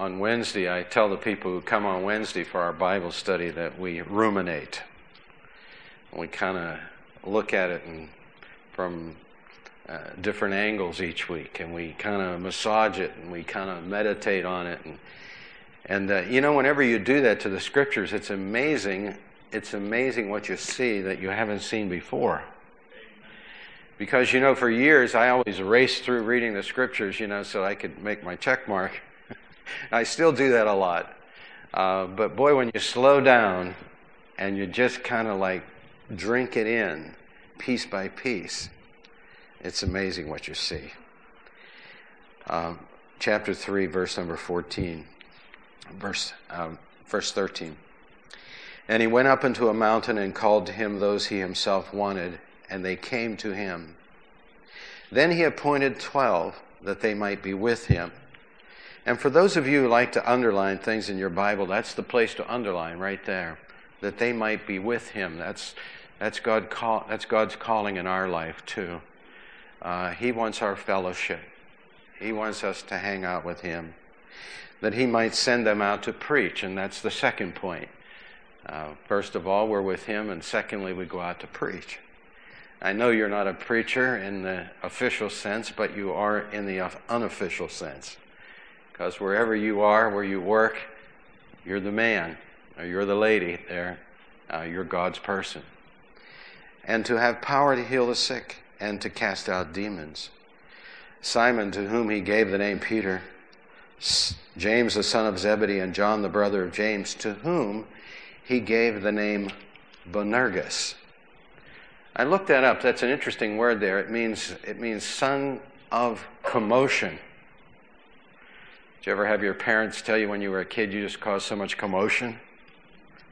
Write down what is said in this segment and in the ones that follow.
on Wednesday, I tell the people who come on Wednesday for our Bible study that we ruminate. We kind of look at it and from uh, different angles each week, and we kind of massage it and we kind of meditate on it. And, and uh, you know, whenever you do that to the scriptures, it's amazing. It's amazing what you see that you haven't seen before. Because, you know, for years I always raced through reading the scriptures, you know, so I could make my check mark. I still do that a lot. Uh, but boy, when you slow down and you just kind of like drink it in piece by piece, it's amazing what you see. Um, chapter 3, verse number 14, verse, um, verse 13. And he went up into a mountain and called to him those he himself wanted and they came to him. Then he appointed twelve that they might be with him. And for those of you who like to underline things in your Bible, that's the place to underline right there. That they might be with him. That's, that's, God call, that's God's calling in our life, too. Uh, he wants our fellowship, He wants us to hang out with Him. That He might send them out to preach, and that's the second point. Uh, first of all, we're with Him, and secondly, we go out to preach. I know you're not a preacher in the official sense, but you are in the unofficial sense. Because wherever you are, where you work, you're the man or you're the lady there. Uh, you're God's person. And to have power to heal the sick and to cast out demons. Simon, to whom he gave the name Peter, James, the son of Zebedee, and John, the brother of James, to whom he gave the name Boanerges I looked that up. That's an interesting word there. It means, it means son of commotion. Did you ever have your parents tell you when you were a kid you just caused so much commotion?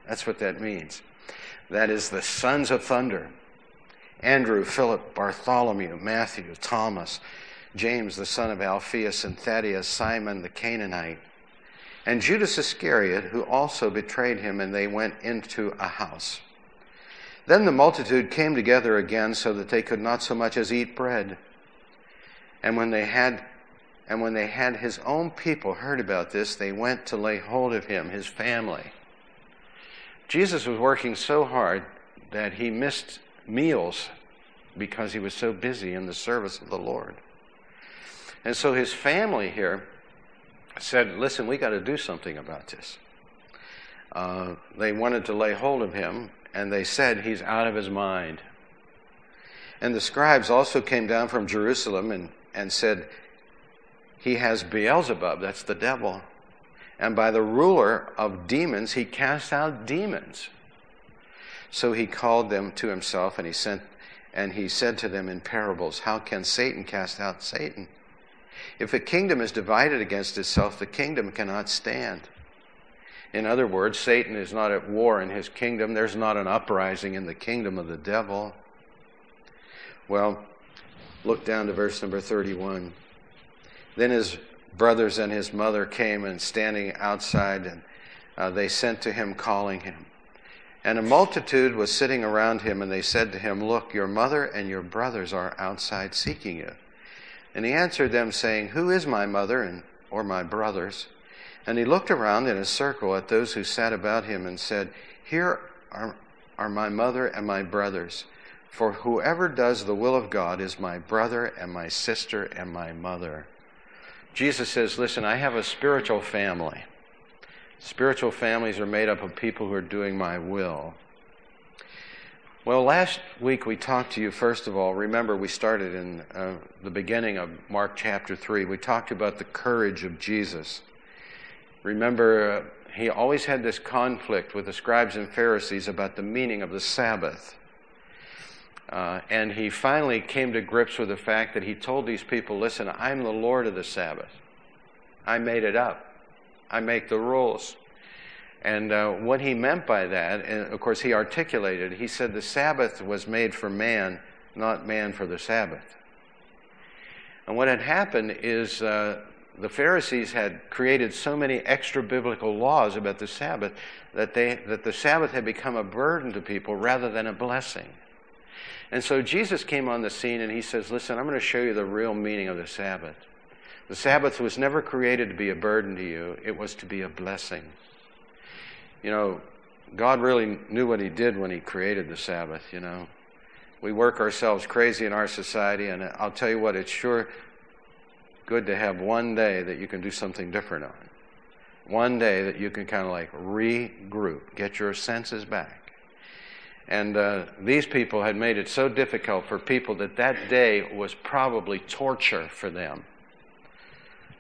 That's what that means. That is the sons of thunder Andrew, Philip, Bartholomew, Matthew, Thomas, James, the son of Alphaeus, and Thaddeus, Simon the Canaanite, and Judas Iscariot, who also betrayed him, and they went into a house. Then the multitude came together again so that they could not so much as eat bread. And when they had and when they had his own people heard about this, they went to lay hold of him, his family. Jesus was working so hard that he missed meals because he was so busy in the service of the Lord. And so his family here said, Listen, we got to do something about this. Uh, they wanted to lay hold of him, and they said he's out of his mind. And the scribes also came down from Jerusalem and, and said, He has Beelzebub, that's the devil. And by the ruler of demons, he cast out demons. So he called them to himself and he sent and he said to them in parables, How can Satan cast out Satan? If a kingdom is divided against itself, the kingdom cannot stand. In other words, Satan is not at war in his kingdom. There's not an uprising in the kingdom of the devil. Well, look down to verse number 31. Then his brothers and his mother came and standing outside, and uh, they sent to him, calling him. And a multitude was sitting around him, and they said to him, Look, your mother and your brothers are outside seeking you. And he answered them, saying, Who is my mother and or my brothers? And he looked around in a circle at those who sat about him and said, Here are, are my mother and my brothers. For whoever does the will of God is my brother and my sister and my mother. Jesus says, Listen, I have a spiritual family. Spiritual families are made up of people who are doing my will. Well, last week we talked to you, first of all, remember we started in uh, the beginning of Mark chapter 3. We talked about the courage of Jesus. Remember, uh, he always had this conflict with the scribes and Pharisees about the meaning of the Sabbath. Uh, and he finally came to grips with the fact that he told these people, listen, I'm the Lord of the Sabbath. I made it up. I make the rules. And uh, what he meant by that, and of course he articulated, he said the Sabbath was made for man, not man for the Sabbath. And what had happened is uh, the Pharisees had created so many extra biblical laws about the Sabbath that, they, that the Sabbath had become a burden to people rather than a blessing. And so Jesus came on the scene and he says, Listen, I'm going to show you the real meaning of the Sabbath. The Sabbath was never created to be a burden to you, it was to be a blessing. You know, God really knew what He did when He created the Sabbath, you know. We work ourselves crazy in our society, and I'll tell you what, it's sure good to have one day that you can do something different on. One day that you can kind of like regroup, get your senses back. And uh, these people had made it so difficult for people that that day was probably torture for them.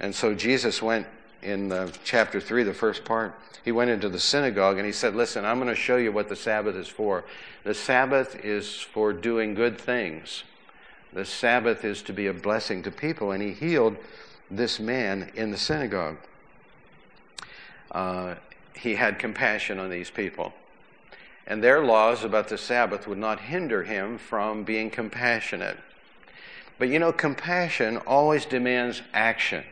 And so Jesus went in uh, chapter 3, the first part, he went into the synagogue and he said, Listen, I'm going to show you what the Sabbath is for. The Sabbath is for doing good things, the Sabbath is to be a blessing to people. And he healed this man in the synagogue. Uh, he had compassion on these people. And their laws about the Sabbath would not hinder him from being compassionate. But you know, compassion always demands action.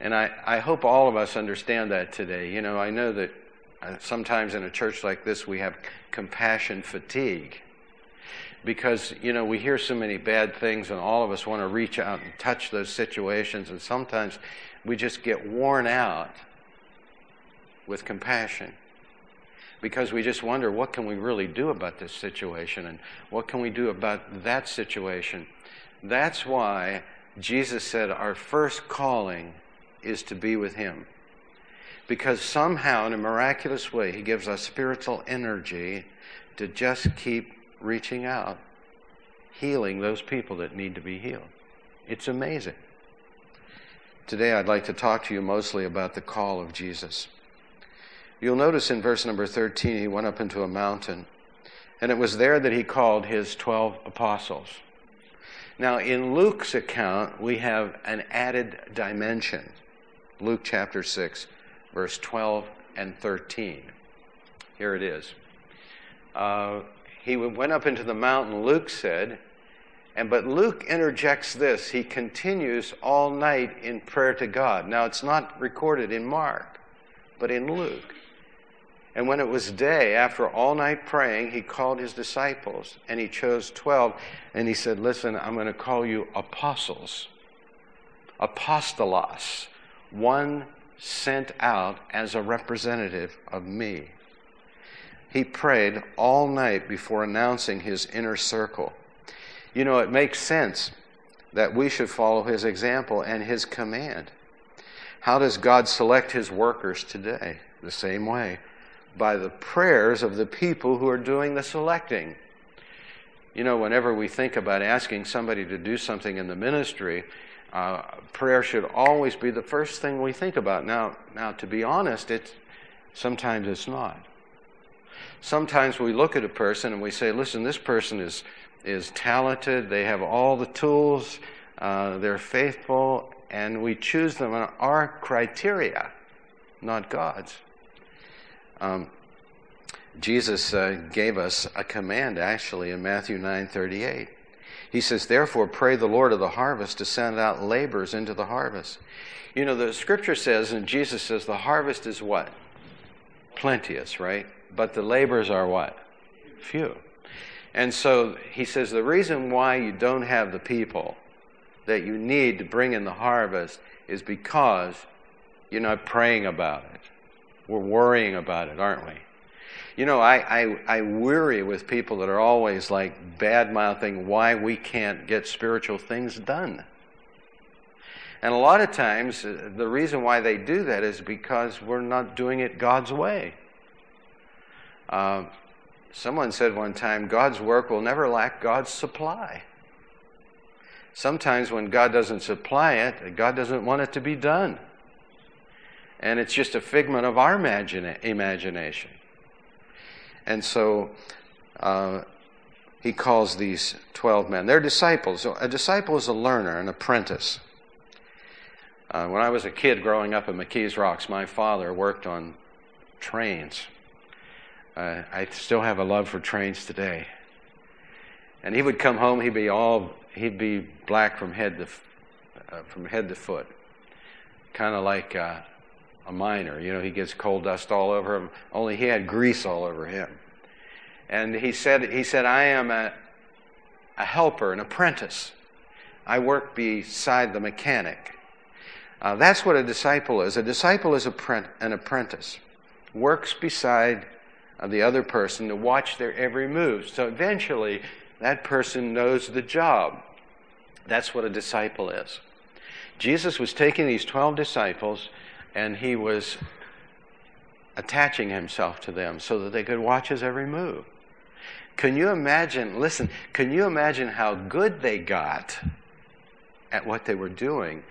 And I, I hope all of us understand that today. You know, I know that uh, sometimes in a church like this we have compassion fatigue because you know we hear so many bad things and all of us want to reach out and touch those situations and sometimes we just get worn out with compassion because we just wonder what can we really do about this situation and what can we do about that situation that's why jesus said our first calling is to be with Him. Because somehow, in a miraculous way, He gives us spiritual energy to just keep reaching out, healing those people that need to be healed. It's amazing. Today, I'd like to talk to you mostly about the call of Jesus. You'll notice in verse number 13, he went up into a mountain, and it was there that he called his 12 apostles. Now, in Luke's account, we have an added dimension. Luke chapter 6, verse 12 and 13. Here it is. Uh, he went up into the mountain, Luke said, and but Luke interjects this. He continues all night in prayer to God. Now it's not recorded in Mark, but in Luke. And when it was day, after all night praying, he called his disciples and he chose 12 and he said, Listen, I'm going to call you apostles. Apostolos one sent out as a representative of me. He prayed all night before announcing his inner circle. You know, it makes sense that we should follow his example and his command. How does God select his workers today? The same way by the prayers of the people who are doing the selecting. You know, whenever we think about asking somebody to do something in the ministry, uh, prayer should always be the first thing we think about. Now, now to be honest, it's sometimes it's not. Sometimes we look at a person and we say, "Listen, this person is is talented. They have all the tools. Uh, they're faithful, and we choose them on our criteria, not God's." Um, Jesus uh, gave us a command actually in Matthew nine thirty eight. He says, Therefore, pray the Lord of the harvest to send out laborers into the harvest. You know, the scripture says, and Jesus says, the harvest is what? Plenteous, right? But the laborers are what? Few. And so he says, the reason why you don't have the people that you need to bring in the harvest is because you're not praying about it. We're worrying about it, aren't we? You know, I, I, I worry with people that are always like bad mouthing why we can't get spiritual things done. And a lot of times, uh, the reason why they do that is because we're not doing it God's way. Uh, someone said one time, God's work will never lack God's supply. Sometimes when God doesn't supply it, God doesn't want it to be done. And it's just a figment of our imagine- imagination. And so uh, he calls these 12 men. They're disciples. A disciple is a learner, an apprentice. Uh, when I was a kid growing up in McKees Rocks, my father worked on trains. Uh, I still have a love for trains today. And he would come home, he'd be all, he'd be black from head to, uh, from head to foot. Kind of like uh, a miner. You know, he gets coal dust all over him, only he had grease all over him. And he said, he said I am a, a helper, an apprentice. I work beside the mechanic. Uh, that's what a disciple is. A disciple is an apprentice, works beside uh, the other person to watch their every move. So eventually, that person knows the job. That's what a disciple is. Jesus was taking these 12 disciples and he was attaching himself to them so that they could watch his every move. Can you imagine, listen, can you imagine how good they got at what they were doing,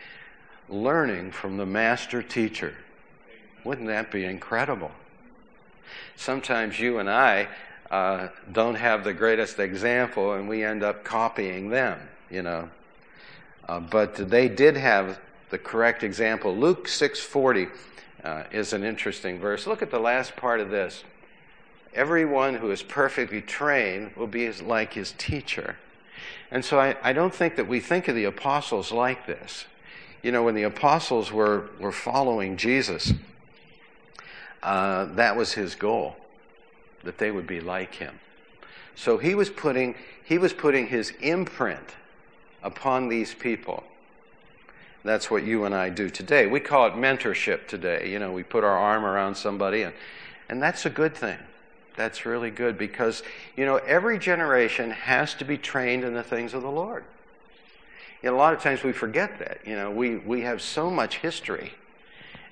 learning from the master teacher? Wouldn't that be incredible? Sometimes you and I uh, don't have the greatest example and we end up copying them, you know. Uh, but they did have the correct example. Luke 6:40 uh, is an interesting verse. Look at the last part of this. Everyone who is perfectly trained will be like his teacher. And so I, I don't think that we think of the apostles like this. You know, when the apostles were, were following Jesus, uh, that was his goal, that they would be like him. So he was putting, he was putting his imprint upon these people. That's what you and I do today. We call it mentorship today. You know, we put our arm around somebody, and, and that's a good thing. That's really good because, you know, every generation has to be trained in the things of the Lord. You know, a lot of times we forget that. You know, we, we have so much history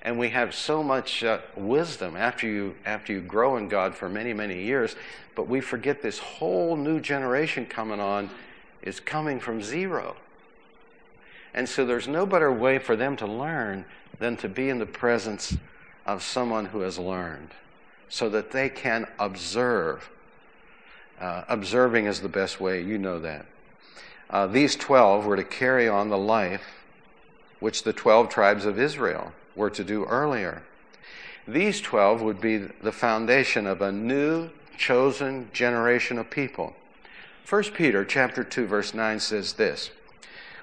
and we have so much uh, wisdom after you, after you grow in God for many, many years, but we forget this whole new generation coming on is coming from zero. And so there's no better way for them to learn than to be in the presence of someone who has learned so that they can observe. Uh, observing is the best way, you know that. Uh, these 12 were to carry on the life which the 12 tribes of Israel were to do earlier. These 12 would be the foundation of a new chosen generation of people. 1 Peter chapter 2 verse 9 says this: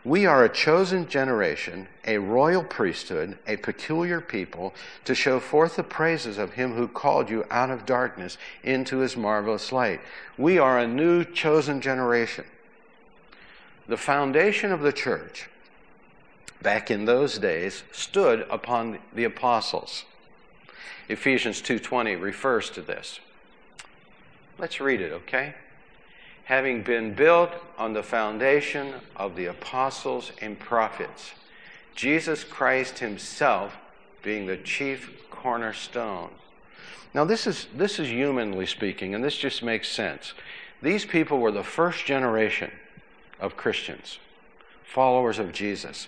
we are a chosen generation, a royal priesthood, a peculiar people, to show forth the praises of him who called you out of darkness into his marvelous light. We are a new chosen generation. The foundation of the church back in those days stood upon the apostles. Ephesians 2:20 refers to this. Let's read it, okay? Having been built on the foundation of the apostles and prophets, Jesus Christ himself being the chief cornerstone. Now, this is, this is humanly speaking, and this just makes sense. These people were the first generation of Christians, followers of Jesus.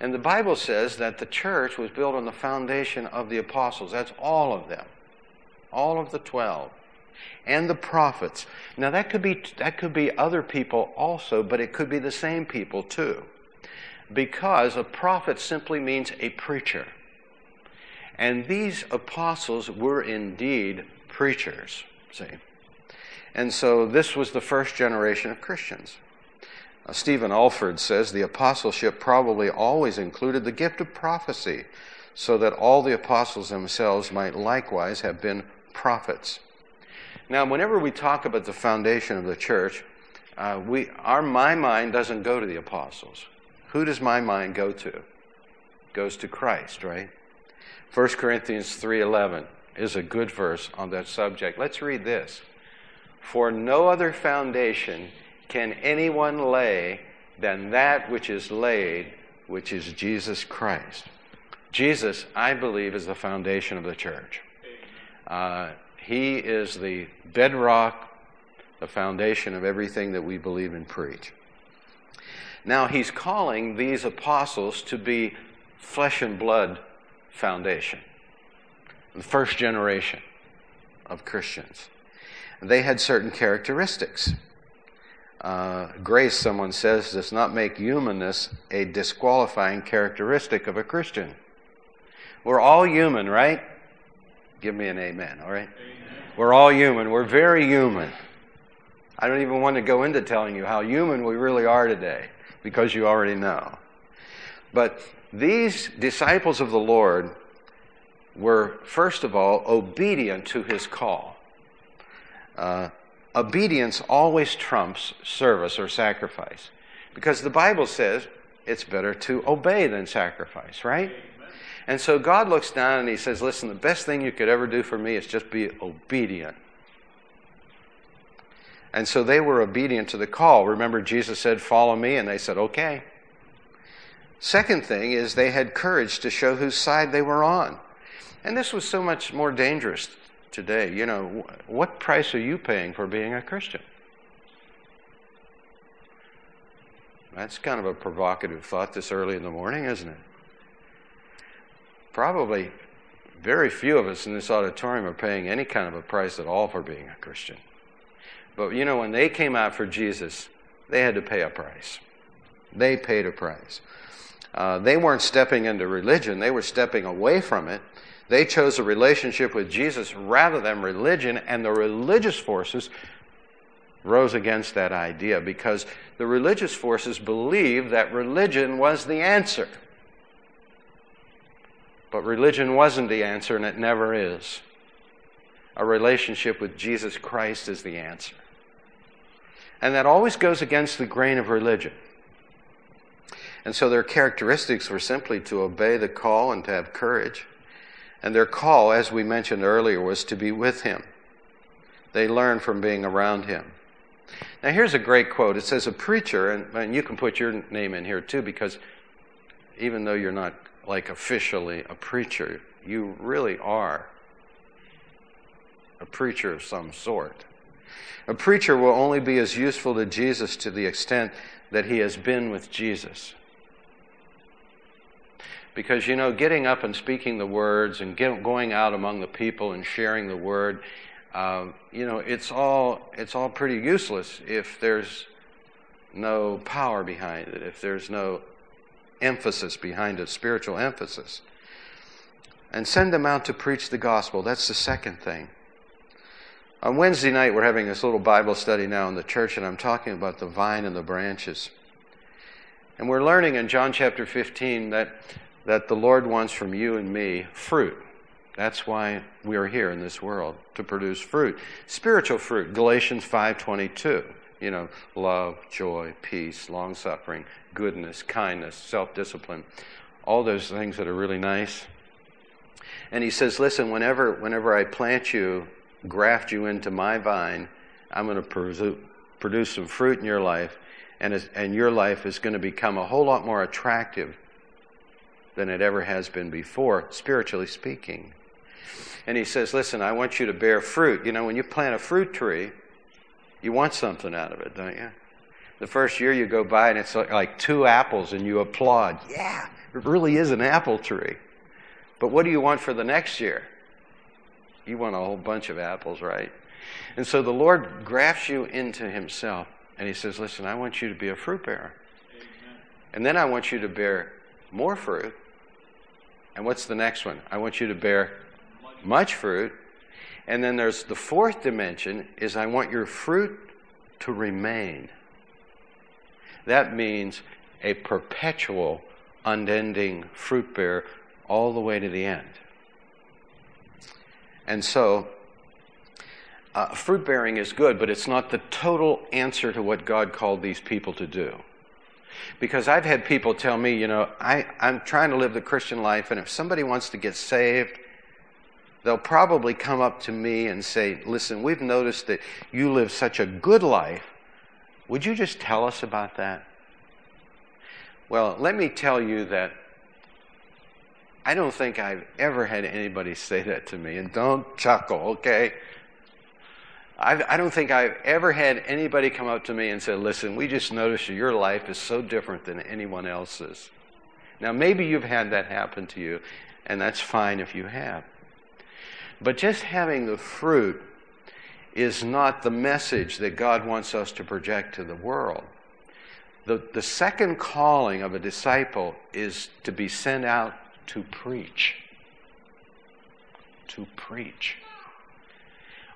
And the Bible says that the church was built on the foundation of the apostles. That's all of them, all of the 12 and the prophets. Now that could be that could be other people also, but it could be the same people too. Because a prophet simply means a preacher. And these apostles were indeed preachers, see. And so this was the first generation of Christians. Uh, Stephen Alford says the apostleship probably always included the gift of prophecy, so that all the apostles themselves might likewise have been prophets. Now, whenever we talk about the foundation of the church, uh, we, our my mind doesn't go to the apostles. Who does my mind go to? goes to Christ, right? 1 Corinthians 3:11 is a good verse on that subject. Let's read this. For no other foundation can anyone lay than that which is laid, which is Jesus Christ. Jesus, I believe, is the foundation of the church. Uh, he is the bedrock, the foundation of everything that we believe and preach. Now, he's calling these apostles to be flesh and blood foundation, the first generation of Christians. They had certain characteristics. Uh, grace, someone says, does not make humanness a disqualifying characteristic of a Christian. We're all human, right? Give me an amen, all right? Amen. We're all human. We're very human. I don't even want to go into telling you how human we really are today because you already know. But these disciples of the Lord were, first of all, obedient to his call. Uh, obedience always trumps service or sacrifice. Because the Bible says, it's better to obey than sacrifice, right? And so God looks down and he says, Listen, the best thing you could ever do for me is just be obedient. And so they were obedient to the call. Remember, Jesus said, Follow me, and they said, Okay. Second thing is they had courage to show whose side they were on. And this was so much more dangerous today. You know, what price are you paying for being a Christian? That's kind of a provocative thought this early in the morning, isn't it? Probably very few of us in this auditorium are paying any kind of a price at all for being a Christian. But you know, when they came out for Jesus, they had to pay a price. They paid a price. Uh, they weren't stepping into religion, they were stepping away from it. They chose a relationship with Jesus rather than religion, and the religious forces rose against that idea because the religious forces believed that religion was the answer. But religion wasn't the answer, and it never is. A relationship with Jesus Christ is the answer. And that always goes against the grain of religion. And so their characteristics were simply to obey the call and to have courage. And their call, as we mentioned earlier, was to be with him. They learned from being around him. Now, here's a great quote. It says, A preacher, and, and you can put your name in here too, because even though you're not like officially a preacher, you really are a preacher of some sort. A preacher will only be as useful to Jesus to the extent that he has been with Jesus. Because, you know, getting up and speaking the words and get, going out among the people and sharing the word, uh, you know, it's all, it's all pretty useless if there's no power behind it, if there's no emphasis behind it, spiritual emphasis. And send them out to preach the gospel. That's the second thing. On Wednesday night, we're having this little Bible study now in the church, and I'm talking about the vine and the branches. And we're learning in John chapter 15 that, that the Lord wants from you and me fruit. That's why we are here in this world to produce fruit. Spiritual fruit, Galatians 5:22. You know, love, joy, peace, long-suffering, goodness, kindness, self-discipline. All those things that are really nice. And he says, "Listen, whenever whenever I plant you, graft you into my vine, I'm going to produce some fruit in your life, and, and your life is going to become a whole lot more attractive than it ever has been before, spiritually speaking. And he says, Listen, I want you to bear fruit. You know, when you plant a fruit tree, you want something out of it, don't you? The first year you go by and it's like two apples and you applaud. Yeah, it really is an apple tree. But what do you want for the next year? You want a whole bunch of apples, right? And so the Lord grafts you into Himself and He says, Listen, I want you to be a fruit bearer. And then I want you to bear more fruit. And what's the next one? I want you to bear much fruit. And then there's the fourth dimension is I want your fruit to remain. That means a perpetual, unending fruit bearer all the way to the end. And so, uh, fruit bearing is good, but it's not the total answer to what God called these people to do. Because I've had people tell me, you know, I, I'm trying to live the Christian life, and if somebody wants to get saved, they'll probably come up to me and say, Listen, we've noticed that you live such a good life. Would you just tell us about that? Well, let me tell you that I don't think I've ever had anybody say that to me. And don't chuckle, okay? I've, I do not think I've ever had anybody come up to me and say, Listen, we just noticed your life is so different than anyone else's. Now, maybe you've had that happen to you, and that's fine if you have. But just having the fruit is not the message that God wants us to project to the world. The, the second calling of a disciple is to be sent out to preach. To preach.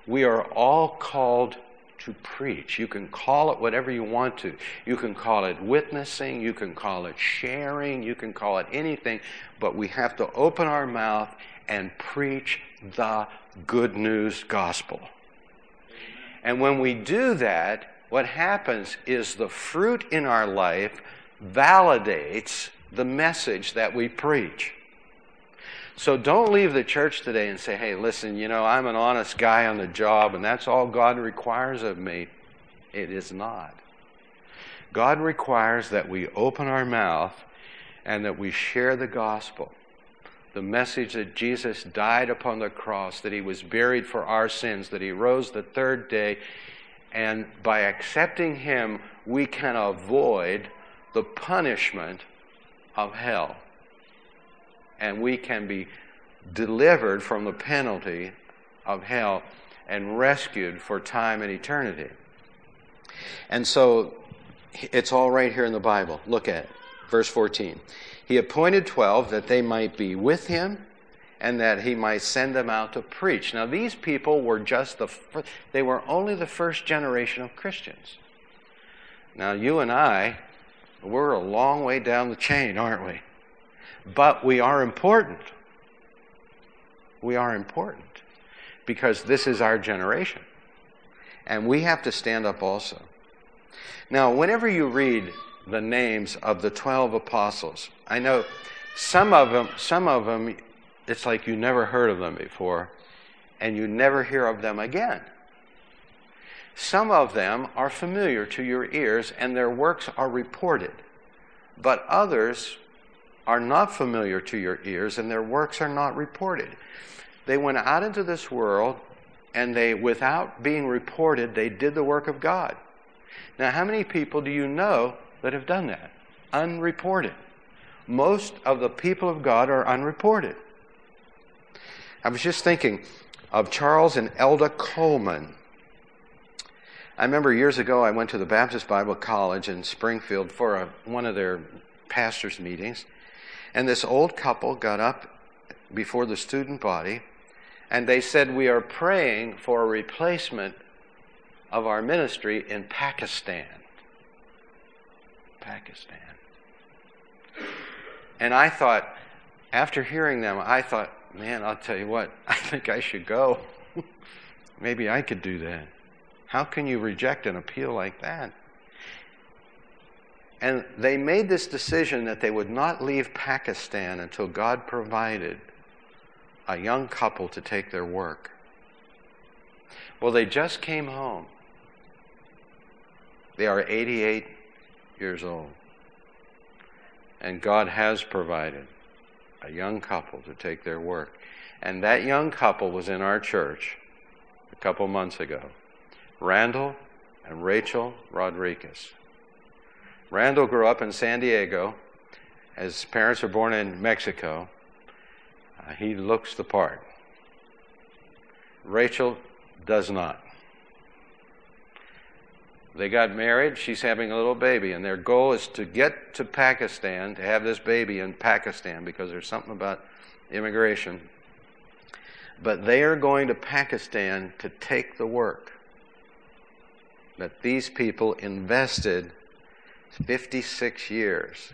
We are all called to preach. You can call it whatever you want to. You can call it witnessing, you can call it sharing, you can call it anything, but we have to open our mouth and preach the good news gospel. And when we do that, what happens is the fruit in our life validates the message that we preach. So don't leave the church today and say, hey, listen, you know, I'm an honest guy on the job and that's all God requires of me. It is not. God requires that we open our mouth and that we share the gospel. The message that Jesus died upon the cross, that he was buried for our sins, that he rose the third day, and by accepting him, we can avoid the punishment of hell and we can be delivered from the penalty of hell and rescued for time and eternity. And so it's all right here in the Bible. Look at it. Verse 14. He appointed 12 that they might be with him and that he might send them out to preach. Now these people were just the they were only the first generation of Christians. Now you and I we're a long way down the chain, aren't we? But we are important. We are important because this is our generation. And we have to stand up also. Now, whenever you read the names of the 12 apostles, I know some of them, some of them, it's like you never heard of them before and you never hear of them again. Some of them are familiar to your ears and their works are reported, but others are not familiar to your ears and their works are not reported. They went out into this world and they, without being reported, they did the work of God. Now, how many people do you know that have done that? Unreported. Most of the people of God are unreported. I was just thinking of Charles and Elda Coleman. I remember years ago I went to the Baptist Bible College in Springfield for a, one of their pastors' meetings. And this old couple got up before the student body and they said, We are praying for a replacement of our ministry in Pakistan. Pakistan. And I thought, after hearing them, I thought, man, I'll tell you what, I think I should go. Maybe I could do that. How can you reject an appeal like that? And they made this decision that they would not leave Pakistan until God provided a young couple to take their work. Well, they just came home. They are 88 years old. And God has provided a young couple to take their work. And that young couple was in our church a couple months ago Randall and Rachel Rodriguez. Randall grew up in San Diego. His parents were born in Mexico. Uh, he looks the part. Rachel does not. They got married. She's having a little baby, and their goal is to get to Pakistan to have this baby in Pakistan because there's something about immigration. But they are going to Pakistan to take the work that these people invested 56 years.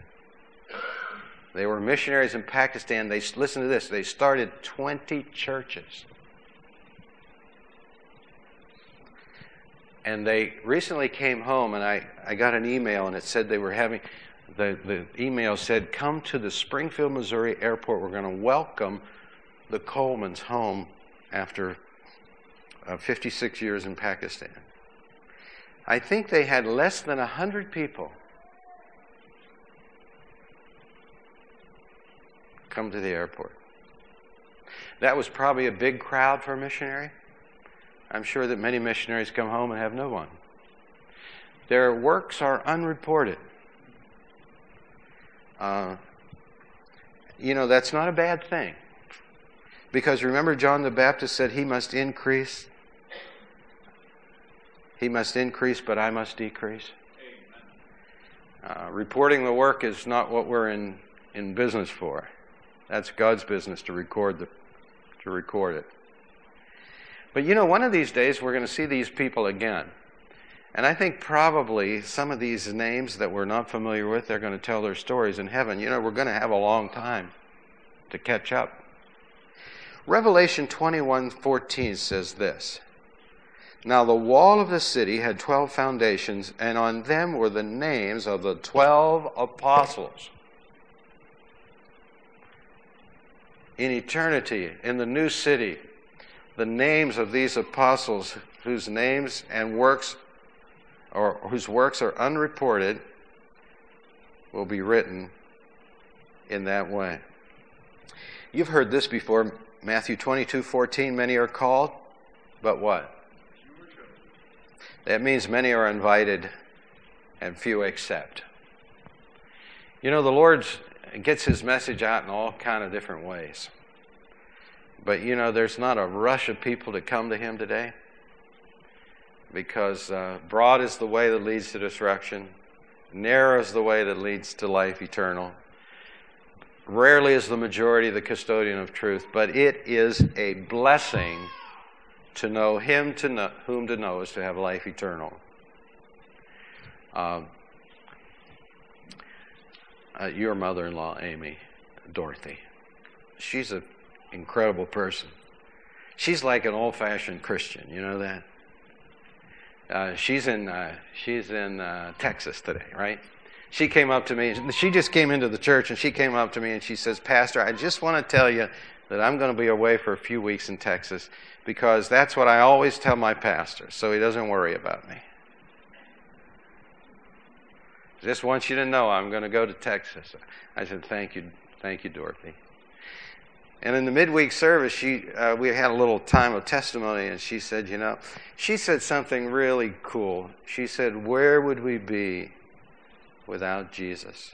They were missionaries in Pakistan. They listen to this. They started 20 churches. And they recently came home, and I, I got an email, and it said they were having the, the email said, Come to the Springfield, Missouri airport. We're going to welcome the Colemans home after uh, 56 years in Pakistan. I think they had less than 100 people come to the airport. That was probably a big crowd for a missionary. I'm sure that many missionaries come home and have no one. Their works are unreported. Uh, you know, that's not a bad thing. Because remember, John the Baptist said he must increase. He must increase, but I must decrease. Uh, reporting the work is not what we're in, in business for. That's God's business to record the to record it. But you know, one of these days we're going to see these people again. And I think probably some of these names that we're not familiar with, they're going to tell their stories in heaven. You know, we're going to have a long time to catch up. Revelation 21:14 says this. Now the wall of the city had twelve foundations, and on them were the names of the twelve apostles. In eternity, in the new city, the names of these apostles, whose names and works, or whose works are unreported, will be written in that way. You've heard this before, Matthew 22 14. Many are called, but what? That means many are invited and few accept. You know, the Lord gets his message out in all kind of different ways. But you know, there's not a rush of people to come to him today because uh, broad is the way that leads to destruction, narrow is the way that leads to life eternal. Rarely is the majority the custodian of truth, but it is a blessing to know Him to know, whom to know is to have life eternal. Um, uh, your mother-in-law, Amy, Dorothy, she's an incredible person. She's like an old-fashioned Christian. You know that? Uh, she's in uh, she's in uh, Texas today, right? she came up to me. She just came into the church and she came up to me and she says, Pastor, I just want to tell you that I'm going to be away for a few weeks in Texas because that's what I always tell my pastor, so he doesn't worry about me. Just want you to know I'm going to go to Texas. I said, Thank you, thank you, Dorothy. And in the midweek service, she, uh, we had a little time of testimony, and she said, You know, she said something really cool. She said, Where would we be without Jesus.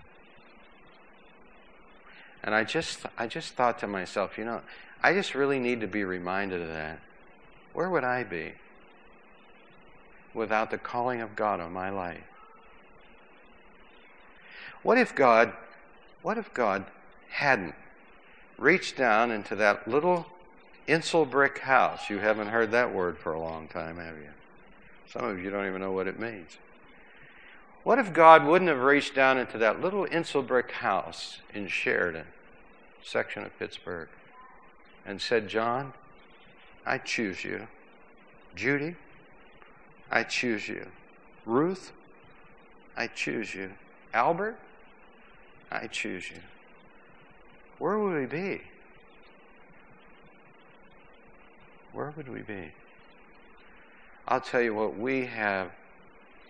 And I just, I just thought to myself, you know, I just really need to be reminded of that. Where would I be without the calling of God on my life? What if God, what if God hadn't reached down into that little Insul brick house? You haven't heard that word for a long time, have you? Some of you don't even know what it means. What if God wouldn't have reached down into that little Insul brick house in Sheraden, section of Pittsburgh, and said, John, I choose you. Judy, I choose you. Ruth, I choose you. Albert, I choose you. Where would we be? Where would we be? I'll tell you what, we have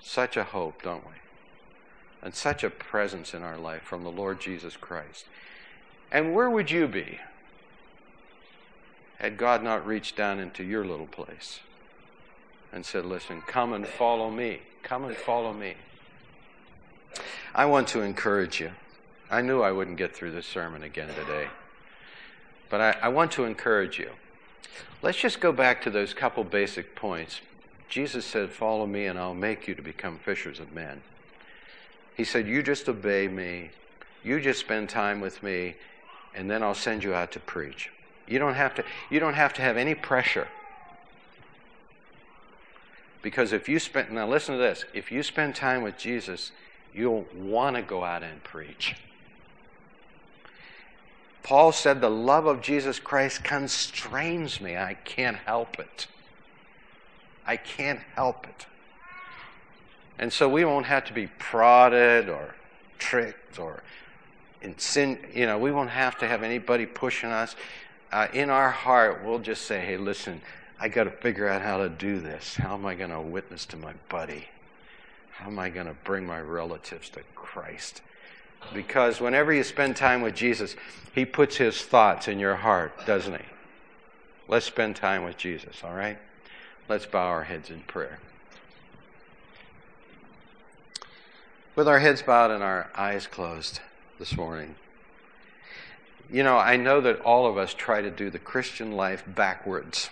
such a hope, don't we? and such a presence in our life from the Lord Jesus Christ. And where would you be had God not reached down into your little place and said, Listen, come and follow me. Come and follow me. I want to encourage you. I knew I wouldn't get through this sermon again today. But I, I want to encourage you. Let's just go back to those couple basic points. Jesus said, Follow me, and I'll make you to become fishers of men. He said, You just obey me. You just spend time with me, and then I'll send you out to preach. You don't have to, you don't have, to have any pressure. Because if you spend, now listen to this, if you spend time with Jesus, you'll want to go out and preach. Paul said, The love of Jesus Christ constrains me. I can't help it. I can't help it. And so we won't have to be prodded or tricked or in sin, you know, we won't have to have anybody pushing us. Uh, in our heart, we'll just say, hey, listen, I got to figure out how to do this. How am I going to witness to my buddy? How am I going to bring my relatives to Christ? Because whenever you spend time with Jesus, He puts His thoughts in your heart, doesn't He? Let's spend time with Jesus, all right? Let's bow our heads in prayer. with our heads bowed and our eyes closed this morning. You know, I know that all of us try to do the Christian life backwards.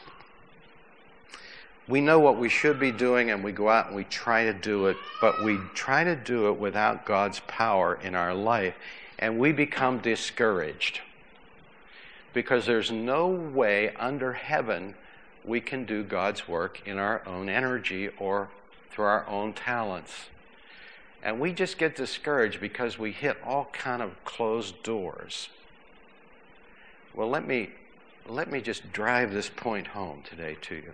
We know what we should be doing and we go out and we try to do it, but we try to do it without God's power in our life and we become discouraged because there's no way under heaven we can do God's work in our own energy or through our own talents and we just get discouraged because we hit all kind of closed doors. Well, let me let me just drive this point home today to you.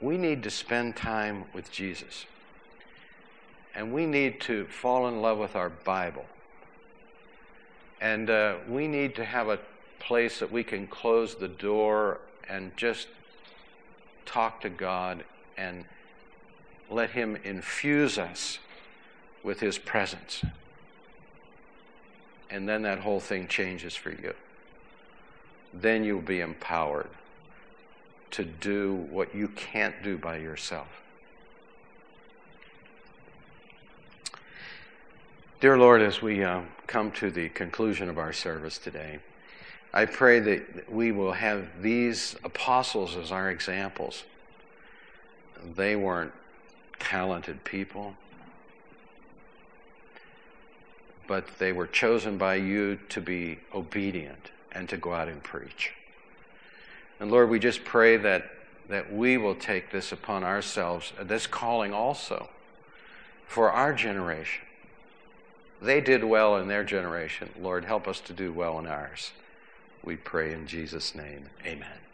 We need to spend time with Jesus. And we need to fall in love with our Bible. And uh, we need to have a place that we can close the door and just talk to God and let Him infuse us with His presence. And then that whole thing changes for you. Then you'll be empowered to do what you can't do by yourself. Dear Lord, as we uh, come to the conclusion of our service today, I pray that we will have these apostles as our examples. They weren't talented people, but they were chosen by you to be obedient and to go out and preach. And Lord, we just pray that, that we will take this upon ourselves, this calling also, for our generation. They did well in their generation. Lord, help us to do well in ours. We pray in Jesus' name. Amen.